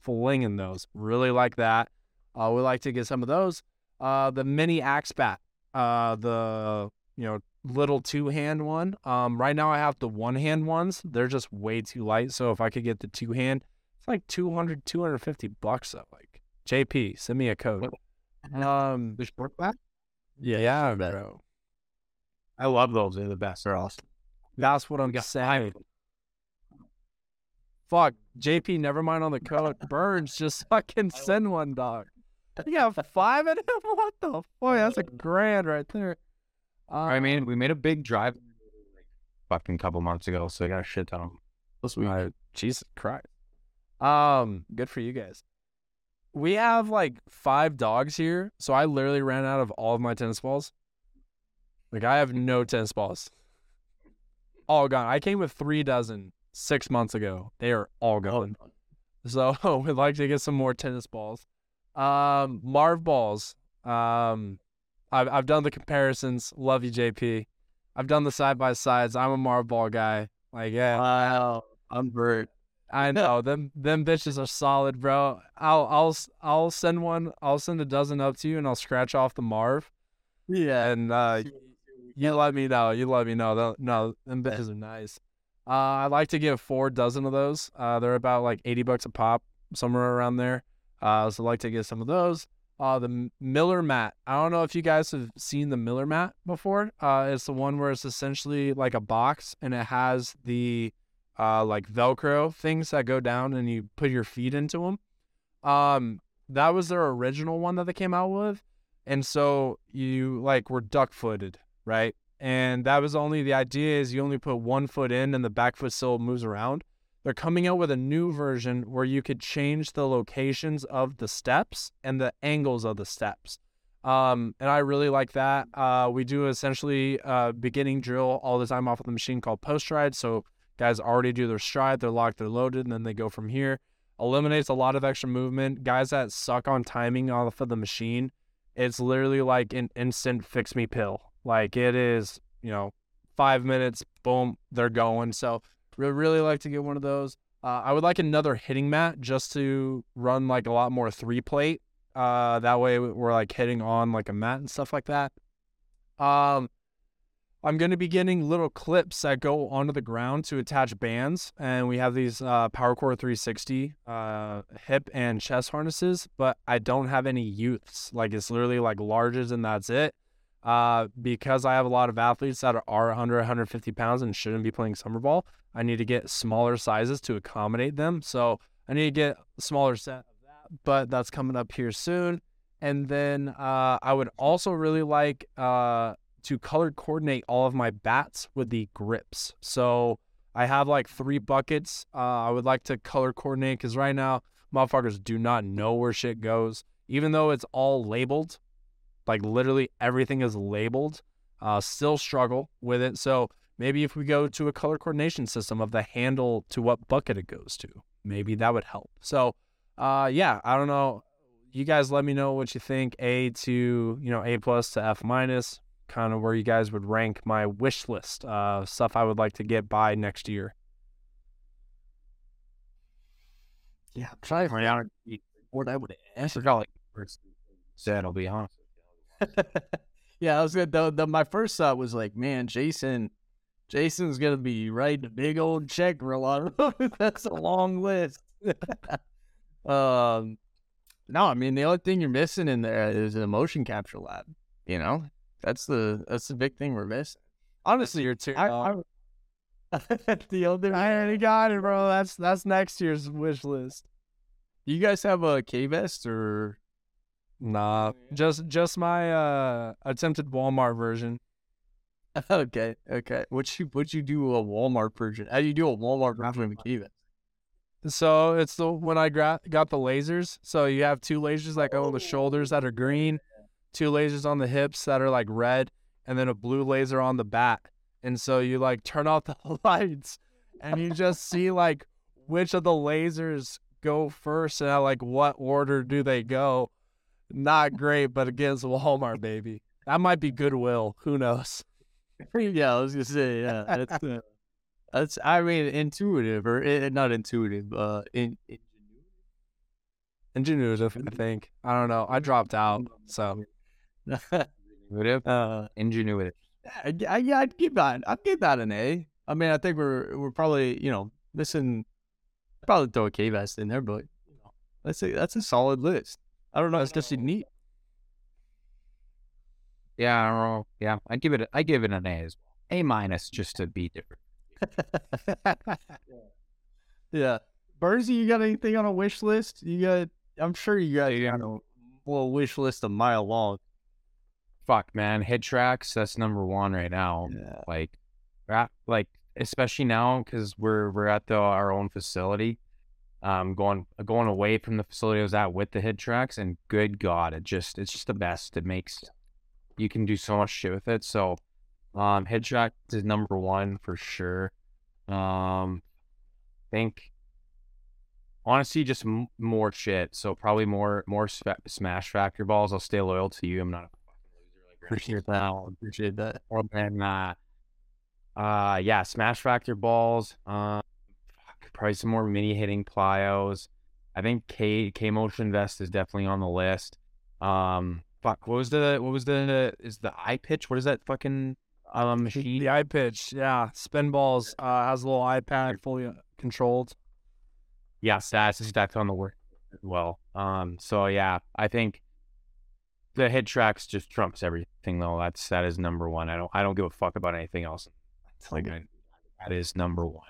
flinging those. Really like that. Uh, we like to get some of those. Uh, the mini axe bat. uh, the you know little two hand one. Um, right now I have the one hand ones. They're just way too light. So if I could get the two hand, it's like 200, 250 bucks though. Like JP, send me a code. Um, The short bat. yeah, yeah, bro. I love those. They're the best. They're awesome. That's what I'm saying. Fuck, JP, never mind on the code. Burns, just fucking send one, dog. You got five in him? What the fuck? That's a grand right there. Uh, I mean, we made a big drive like fucking couple months ago, so I got a shit ton. of 'em. Plus we Jesus Christ. Um, good for you guys. We have like five dogs here, so I literally ran out of all of my tennis balls. Like I have no tennis balls. All gone. I came with three dozen six months ago. They are all gone. So we'd like to get some more tennis balls. Um, Marv balls. Um, I've I've done the comparisons. Love you, JP. I've done the side by sides. I'm a Marv ball guy. Like yeah, Wow. I'm Bert. I know them them bitches are solid, bro. I'll I'll I'll send one. I'll send a dozen up to you, and I'll scratch off the Marv. Yeah. And uh, you let me know. You let me know. No, them bitches are nice. Uh, I like to give four dozen of those. Uh, they're about like eighty bucks a pop, somewhere around there. Uh, so I like to get some of those. Uh, the Miller mat. I don't know if you guys have seen the Miller mat before. Uh, it's the one where it's essentially like a box, and it has the uh, like Velcro things that go down, and you put your feet into them. Um, that was their original one that they came out with, and so you like were duck footed, right? And that was only the idea is you only put one foot in, and the back foot still moves around. They're coming out with a new version where you could change the locations of the steps and the angles of the steps. Um, and I really like that. Uh, we do essentially uh, beginning drill all the time off of the machine called post stride. So guys already do their stride, they're locked, they're loaded, and then they go from here. Eliminates a lot of extra movement. Guys that suck on timing off of the machine, it's literally like an instant fix me pill. Like it is, you know, five minutes, boom, they're going. So we really like to get one of those. Uh, I would like another hitting mat just to run like a lot more three plate. Uh, that way we're like hitting on like a mat and stuff like that. Um, I'm going to be getting little clips that go onto the ground to attach bands, and we have these uh, PowerCore 360 uh, hip and chest harnesses, but I don't have any youths. Like it's literally like larges and that's it. Uh, because I have a lot of athletes that are, are 100, 150 pounds and shouldn't be playing summer ball. I need to get smaller sizes to accommodate them. So I need to get a smaller set of that, but that's coming up here soon. And then uh, I would also really like uh, to color coordinate all of my bats with the grips. So I have like three buckets. Uh, I would like to color coordinate because right now, motherfuckers do not know where shit goes. Even though it's all labeled, like literally everything is labeled, uh, still struggle with it. So maybe if we go to a color coordination system of the handle to what bucket it goes to, maybe that would help. So, uh, yeah, I don't know. You guys let me know what you think. A to, you know, A plus to F minus, kind of where you guys would rank my wish list, uh, stuff I would like to get by next year. Yeah, I'm trying to Right now, what I would I ask. forgot like first said. I'll be honest. Yeah, I was gonna. The, the, my first thought was like, man, Jason, Jason's gonna be writing a big old check for a lot of. That's a long list. um, no, I mean the only thing you're missing in there is a motion capture lab. You know, that's the that's the big thing we're missing. Honestly, Year two. I, dog. I the other. I already got it, bro. That's that's next year's wish list. Do you guys have a K vest or? Nah, just just my uh attempted Walmart version. Okay, okay. What you what you do a Walmart version? How do you do a Walmart version of vest? So it's the when I gra- got the lasers. So you have two lasers like on the shoulders that are green, two lasers on the hips that are like red, and then a blue laser on the back. And so you like turn off the lights, and you just see like which of the lasers go first and at like what order do they go. Not great, but against Walmart, baby. That might be Goodwill. Who knows? yeah, I was gonna say yeah. That's uh, that's I mean intuitive or eh, not intuitive. Uh, in, in Ingenuitive, I think. I don't know. I dropped out, so Intuitive. Uh, Ingenuitive. I, I, yeah, I'd give that. I'd give that an A. I mean, I think we're we're probably you know missing. Probably throw a K vest in there, but you know, that's a that's a solid list. I don't know. It's just neat. Yeah, I don't know. Yeah, I give it. A, I give it an A as well. A minus, just to be different. yeah, Bernsey, you got anything on a wish list? You got? I'm sure you got you know, a wish list a mile long. Fuck, man, HitTrax. That's number one right now. Yeah. Like, like especially now because we're we're at the our own facility. Um, going going away from the facility I was at with the HitTrax and good God, it just it's just the best. It makes you can do so much shit with it. So, um, track is number one for sure. Um, think honestly just m- more shit. So probably more more smash factor balls. I'll stay loyal to you. I'm not a loser Appreciate that. Appreciate that. Or then uh, uh yeah, smash factor balls. Um, probably some more mini hitting plyos. I think K K Motion Vest is definitely on the list. Um, fuck, what was the what was the is the iPitch? What is that fucking um machine? The iPitch, yeah. Spin balls uh, has a little iPad fully uh, controlled. Yeah, that's that's on the work as well. Um, so yeah, I think the HitTrax just trumps everything though. That's that is number one. I don't I don't give a fuck about anything else. It's like that is number one.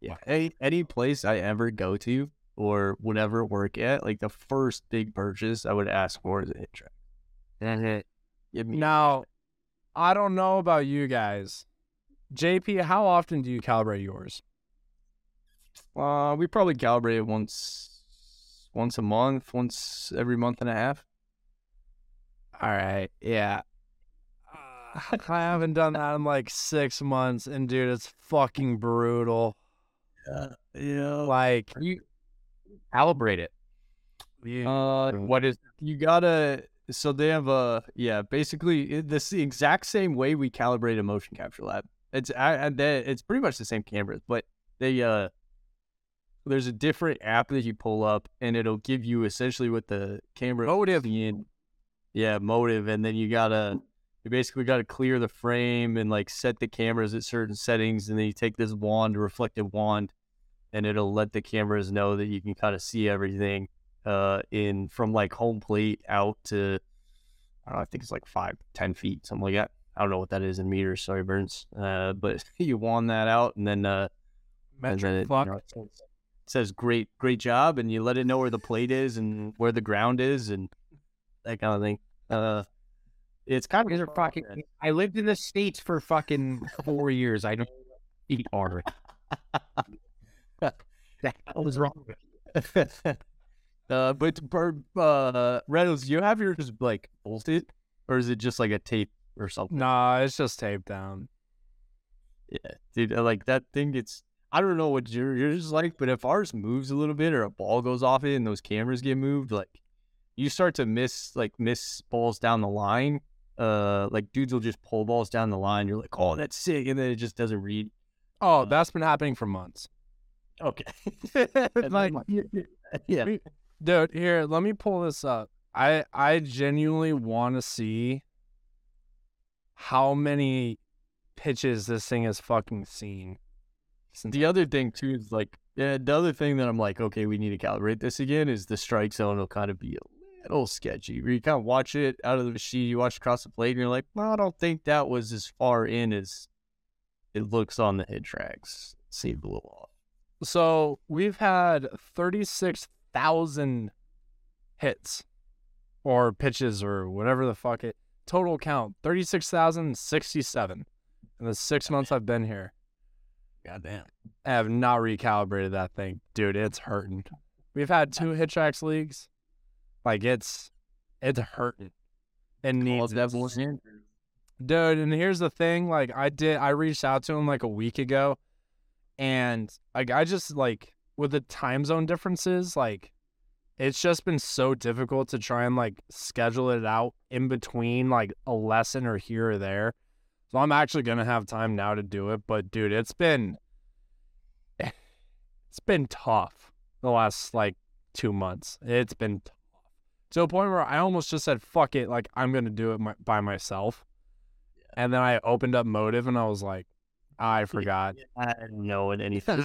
Yeah. Any any place I ever go to or would ever work at, like the first big purchase I would ask for is a hit track. Give me Now, I don't know about you guys. JP, how often do you calibrate yours? uh we probably calibrate it once once a month, once every month and a half. All right, yeah. Uh, I haven't done that in like six months, and dude, it's fucking brutal. Yeah. Yeah. Like, You calibrate it. you, Uh What is you gotta so they have a yeah basically this the exact same way we calibrate a motion capture lab it's I, I, they, it's pretty much the same cameras but they uh there's a different app that you pull up and it'll give you essentially what the camera Motive. in yeah motive and then you gotta you basically gotta clear the frame and like set the cameras at certain settings and then you take this wand a reflective wand and it'll let the cameras know that you can kind of see everything uh, in from like home plate out to I, don't know, I think it's like five, ten feet, something like that. I don't know what that is in meters. Sorry, Burns. Uh, but you wand that out, and then uh, and then it, you know, it says- it says great, great job, and you let it know where the plate is and where the ground is and that kind of thing. Uh, it's kind of fucking. I lived in the states for fucking four years. I don't eat art. That was wrong. uh, but uh, Reynolds, you have yours like bolted, or is it just like a tape or something? nah, it's just taped down. Yeah, dude, uh, like that thing gets. I don't know what your yours is like, but if ours moves a little bit or a ball goes off it and those cameras get moved, like you start to miss like miss balls down the line. Uh, like dudes will just pull balls down the line. You're like, oh, that's sick, and then it just doesn't read. Oh, that's been happening for months. Okay, like, yeah, dude, here, let me pull this up. I I genuinely want to see how many pitches this thing has fucking seen. Since The other thing too is like, yeah, the other thing that I'm like, okay, we need to calibrate this again is the strike zone will kind of be a little sketchy. Where you kind of watch it out of the machine, you watch across the plate, and you're like, well, I don't think that was as far in as it looks on the HitTrax. Seemed a little off. So we've had 36,000 hits or pitches or whatever the fuck it total count 36,067 in the six months I've been here. Goddamn. I have not recalibrated that thing. Dude, it's hurting. We've had two HitTrax leagues. Like it's it's hurting. It needs it. Dude, and here's the thing, like I did I reached out to him like a week ago and like I just like with the time zone differences, like it's just been so difficult to try and like schedule it out in between like a lesson or here or there. So I'm actually gonna have time now to do it. But dude, it's been it's been tough the last like two months. It's been tough. To a point where I almost just said, fuck it. Like, I'm going to do it my, by myself. And then I opened up Motive and I was like, I forgot. I don't know what anything.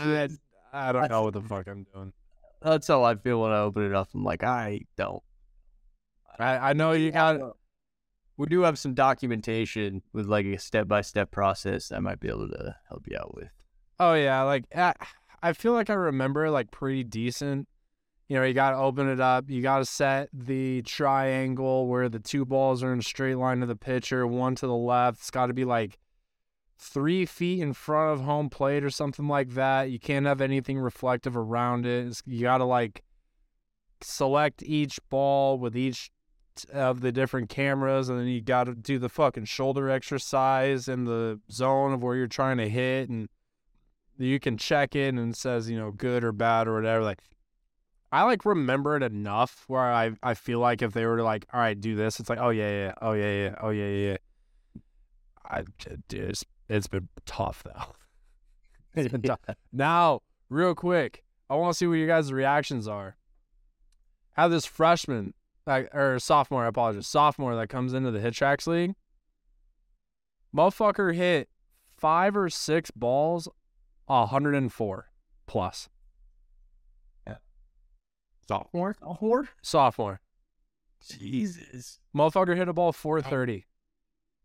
I don't know what the fuck I'm doing. That's how I feel when I open it up. I'm like, I don't. I, I know you got We do have some documentation with like a step by step process I might be able to help you out with. Oh yeah, like I, I feel like I remember like pretty decent. You know, you got to open it up. You got to set the triangle where the two balls are in a straight line to the pitcher, one to the left. It's got to be like three feet in front of home plate or something like that. You can't have anything reflective around it. It's, you got to like select each ball with each of the different cameras, and then you got to do the fucking shoulder exercise in the zone of where you're trying to hit, and you can check it and says you know good or bad or whatever. Like I like remember it enough where I I feel like if they were to like all right do this, it's like oh yeah yeah oh yeah yeah oh yeah yeah. I dude, it's, it's been tough though. it's been tough. Now, real quick, I want to see what your guys' reactions are. How this freshman, like or sophomore, I apologize, sophomore that comes into the HitTrax league. Motherfucker hit five or six balls, 104 plus. Sophomore? Sophomore? Sophomore. Jesus. Motherfucker hit a ball 430.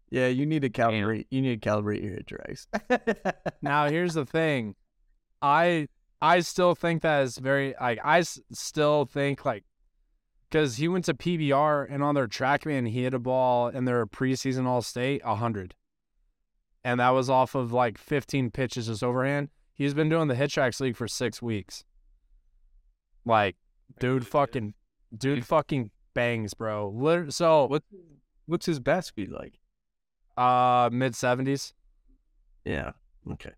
Yeah, you need to calibrate. You need to calibrate your HitTrax. Now, here's the thing. I I still think that is very like I s- still think like because he went to PBR and on their TrackMan he hit a ball in their preseason All State hundred, and that was off of like 15 pitches just overhand. He's been doing the HitTrax League for six weeks. Like, dude, fucking, dude, fucking bangs, bro. So, what what's his bat speed like? uh, mid 70s, Yeah. Okay.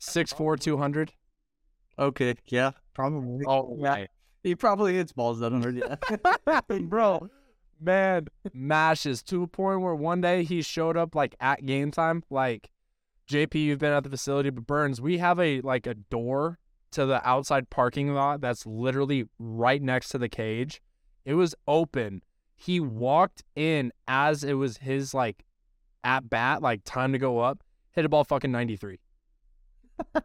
6'4", 200. Okay. Yeah. Probably. Oh, yeah. He probably hits balls that under. Yeah. bro, man, mashes to a point where one day he showed up like at game time. Like, JP, you've been at the facility, but Burns, we have a like a door to the outside parking lot that's literally right next to the cage. It was open. He walked in as it was his like at bat, like time to go up, hit a ball fucking 93.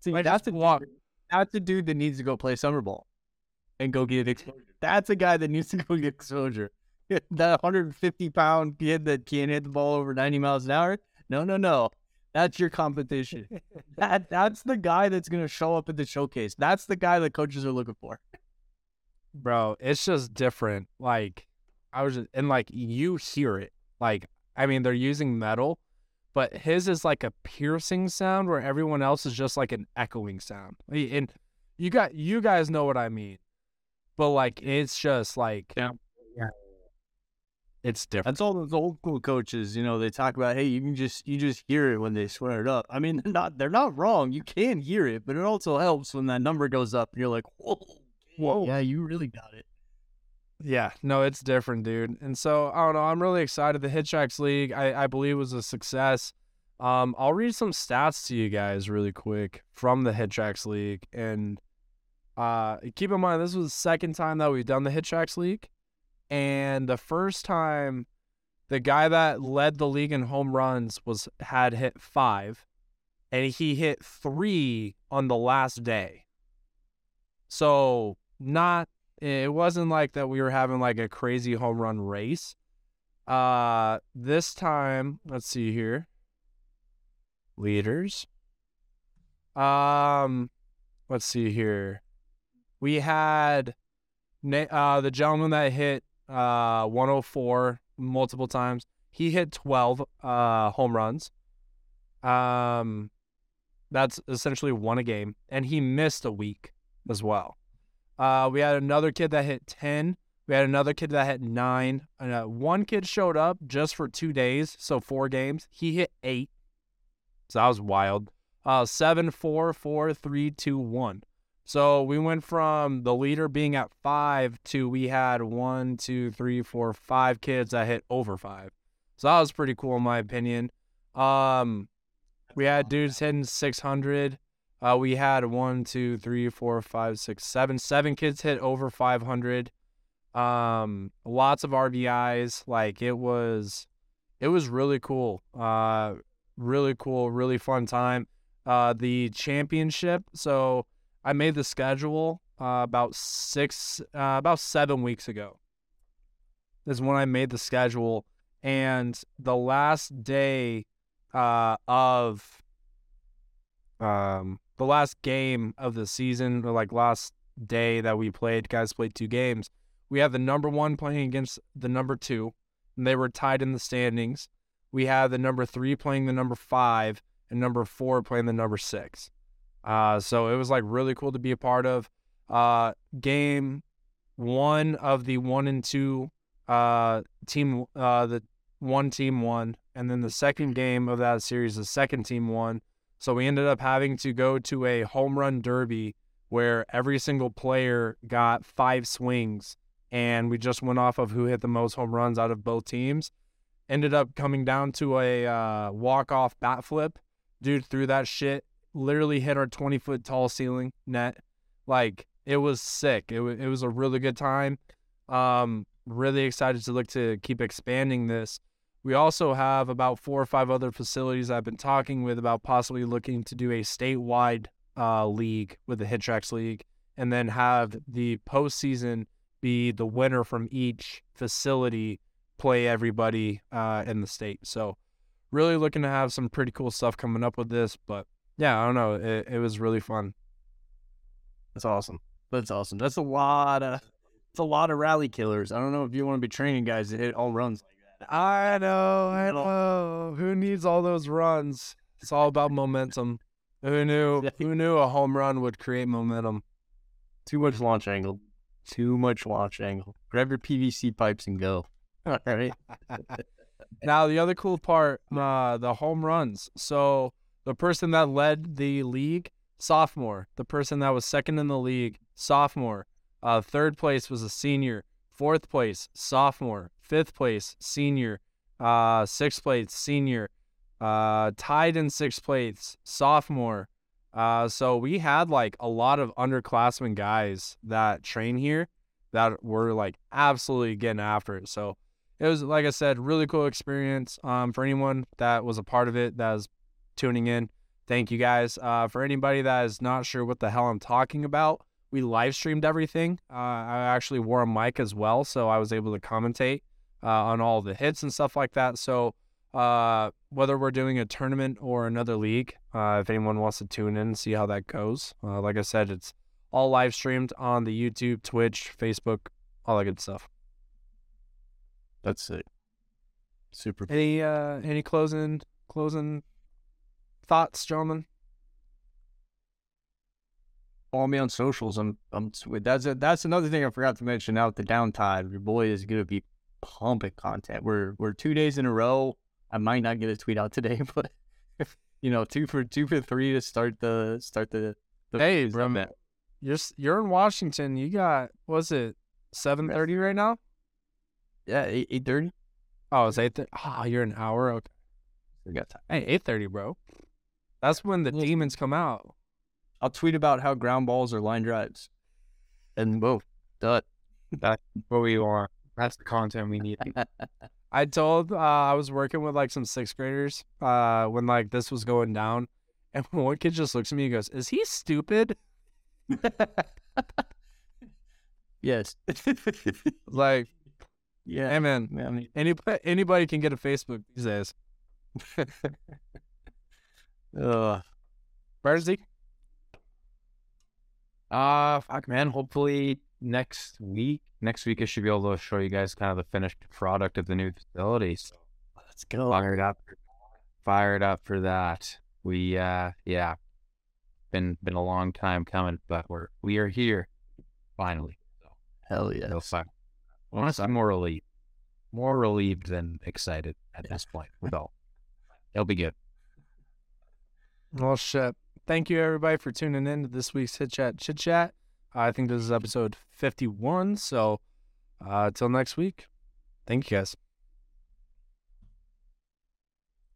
See, Like, that's a walk. that's a dude that needs to go play summer ball and go get exposure. That's a guy that needs to go get exposure. that 150 pound kid that can't hit the ball over 90 miles an hour. No, no, no. That's your competition. that that's the guy that's gonna show up at the showcase. That's the guy that coaches are looking for. bro it's just different like i was just and like you hear it like i mean they're using metal but his is like a piercing sound where everyone else is just like an echoing sound and you got you guys know what i mean but like it's just like Yeah. It's different That's all those old school coaches, you know, they talk about, hey, you can just you just hear it when they swear it up. I mean, they're not they're not wrong. You can hear it, but it also helps when that number goes up and you're like, whoa, Whoa. yeah, you really got it. Yeah, no, it's different, dude. And so I don't know. I'm really excited. The HitTrax League, I, I believe, was a success. Um, I'll read some stats to you guys really quick from the HitTrax League, and uh, keep in mind this was the second time that we've done the HitTrax League, and the first time the guy that led the league in home runs was had hit five, and he hit three on the last day. So not it wasn't like that we were having like a crazy home run race. Uh this time, let's see here. Leaders. Um let's see here. We had uh the gentleman that hit uh 104 multiple times. He hit 12 uh home runs. Um that's essentially one a game and he missed a week as well. Uh, we had another kid that hit 10. We had another kid that hit nine. And, uh, one kid showed up just for two days, so four games. He hit eight. So that was wild. Uh, seven, four, four, three, two, one. So we went from the leader being at five to we had one, two, three, four, five kids that hit over five. So that was pretty cool in my opinion. Um, we had dudes hitting 600. Uh, we had one, two, three, four, five, six, seven, seven kids hit over 500. Um, lots of RBIs. Like it was, it was really cool. Uh, really cool, really fun time. Uh, the championship. So I made the schedule uh, about six, uh, about seven weeks ago. This Is when I made the schedule, and the last day uh, of um, the last game of the season, or like last day that we played, guys played two games. We had the number one playing against the number two, and they were tied in the standings. We had the number three playing the number five, and number four playing the number six. Uh, so it was like really cool to be a part of. Uh, game one of the one and two uh, team, uh, the one team won, and then the second game of that series, the second team won. So we ended up having to go to a home run derby where every single player got five swings, and we just went off of who hit the most home runs out of both teams. Ended up coming down to a uh, walk off bat flip. Dude threw that shit, literally hit our 20 foot tall ceiling net. Like, it was sick. It, w- it was a really good time. Um, really excited to look to keep expanding this. We also have about four or five other facilities I've been talking with about possibly looking to do a statewide uh, league with the HitTrax League, and then have the postseason be the winner from each facility play everybody uh, in the state. So, really looking to have some pretty cool stuff coming up with this. But yeah, I don't know. It, it was really fun. That's awesome. That's awesome. That's a lot of it's a lot of rally killers. I don't know if you want to be training guys to hit all runs like that. I know, I know. Who needs all those runs? It's all about momentum. Who knew? Who knew a home run would create momentum? Too much launch angle. Too much launch angle. Grab your PVC pipes and go. All right. Now the other cool part, uh, the home runs. So the person that led the league, sophomore. The person that was second in the league, sophomore. Uh, third place was a senior. Fourth place, sophomore. Fifth place, senior. Uh, sixth place, senior. Uh, tied in sixth place, sophomore. Uh, so we had like a lot of underclassmen guys that train here that were like absolutely getting after it. So it was like I said, really cool experience. Um, for anyone that was a part of it, that is tuning in, thank you guys. Uh, for anybody that is not sure what the hell I'm talking about, we live streamed everything. Uh, I actually wore a mic as well, so I was able to commentate uh, on all the hits and stuff like that. So uh, whether we're doing a tournament or another league, uh, if anyone wants to tune in and see how that goes, uh, like I said, it's all live streamed on the YouTube, Twitch, Facebook, all that good stuff. That's it. Super. Any uh any closing closing thoughts, gentlemen? Follow me on socials. I'm I'm. That's a, that's another thing I forgot to mention. Out the downtime, your boy is gonna be pumping content. We're we're two days in a row. I might not get a tweet out today, but you know, two for two for three to start the start the. the Hey, bro. You're you're in Washington. You got was it seven thirty right now? Yeah, eight eight thirty. Oh, it's eight. Oh, you're an hour. Okay. We got time. Hey, eight thirty, bro. That's when the Well- demons come out. I'll tweet about how ground balls are line drives, and whoa, done. where we are. That's the content we need. I told uh, I was working with like some sixth graders uh, when like this was going down, and one kid just looks at me and goes, "Is he stupid?" yes. Like, yeah. hey man, I mean, anybody anybody can get a Facebook these days. Uh, Bernsey? Uh, fuck, man. Hopefully next week. Next week, I should be able to show you guys kind of the finished product of the new facility. So let's go. fired up, fired up for that. We, uh, yeah, been been a long time coming, but we're we are here finally. So Hell yeah. no fun. Honestly, I'm more relieved, more relieved than excited at this point. With all, it'll be good. Well, shit. Thank you everybody for tuning in to this week's Hit Chat Chit Chat. I think this is episode 51. So, uh, till next week. Thank you guys.